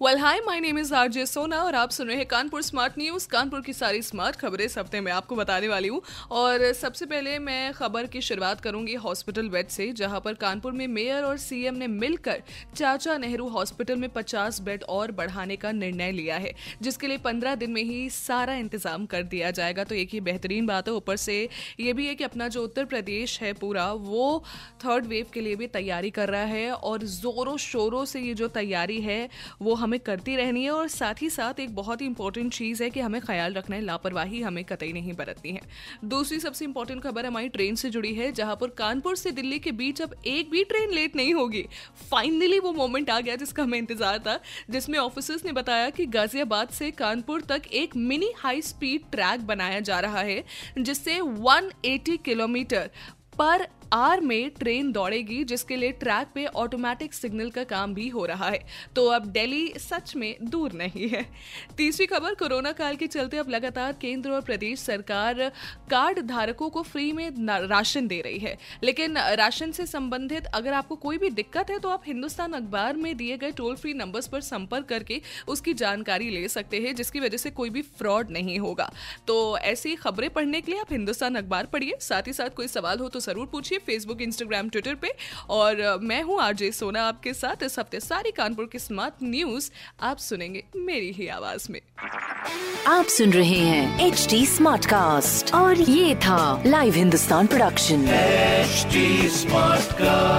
well hi my name is RJ Sona और आप सुन रहे हैं कानपुर स्मार्ट न्यूज़ कानपुर की सारी स्मार्ट खबरें इस हफ़्ते में आपको बताने वाली हूँ। और सबसे पहले मैं खबर की शुरुआत करूँगी हॉस्पिटल बेड से, जहाँ पर कानपुर में मेयर और सीएम ने मिलकर चाचा नेहरू हॉस्पिटल में 50 बेड और बढ़ाने का निर्णय लिया है, जिसके लिए 15 दिन में ही सारा इंतज़ाम कर दिया जाएगा। तो एक ही बेहतरीन बात है, ऊपर से ये भी है कि अपना जो उत्तर प्रदेश है पूरा, वो थर्ड वेव के लिए भी तैयारी कर रहा है और जोरों शोरों से ये जो तैयारी है, वो हमें करती रहनी है और साथ ही साथ एक बहुत ही इंपॉर्टेंट चीज़ है कि हमें ख्याल रखना है, लापरवाही हमें कतई नहीं बरतनी है। दूसरी सबसे इंपॉर्टेंट खबर हमारी ट्रेन से जुड़ी है, जहाँ पर कानपुर से दिल्ली के बीच अब एक भी ट्रेन लेट नहीं होगी। फाइनली वो मोमेंट आ गया जिसका हमें इंतज़ार था, जिसमें ऑफिसर्स ने बताया कि गाजियाबाद से कानपुर तक एक मिनी हाई स्पीड ट्रैक बनाया जा रहा है, जिससे 180 किलोमीटर पर आर में ट्रेन दौड़ेगी, जिसके लिए ट्रैक पे ऑटोमेटिक सिग्नल का काम भी हो रहा है। तो अब दिल्ली सच में दूर नहीं है। तीसरी खबर, कोरोना काल के चलते अब लगातार केंद्र और प्रदेश सरकार कार्ड धारकों को फ्री में राशन दे रही है। लेकिन राशन से संबंधित अगर आपको कोई भी दिक्कत है तो आप हिंदुस्तान अखबार में दिए गए टोल फ्री नंबर्स पर संपर्क करके उसकी जानकारी ले सकते हैं, जिसकी वजह से कोई भी फ्रॉड नहीं होगा। तो ऐसी खबरें पढ़ने के लिए आप हिंदुस्तान अखबार पढ़िए। साथ ही साथ कोई सवाल हो तो ज़रूर पूछिए। कीजिए फेसबुक इंस्टाग्राम ट्विटर पे। और मैं हूँ आरजे सोना आपके साथ। इस हफ़्ते सारी कानपुर की स्मार्ट न्यूज़ आप सुनेंगे मेरी ही आवाज़ में। आप सुन रहे हैं एच डी स्मार्ट कास्ट और ये था live Hindustan production smart Smartcast.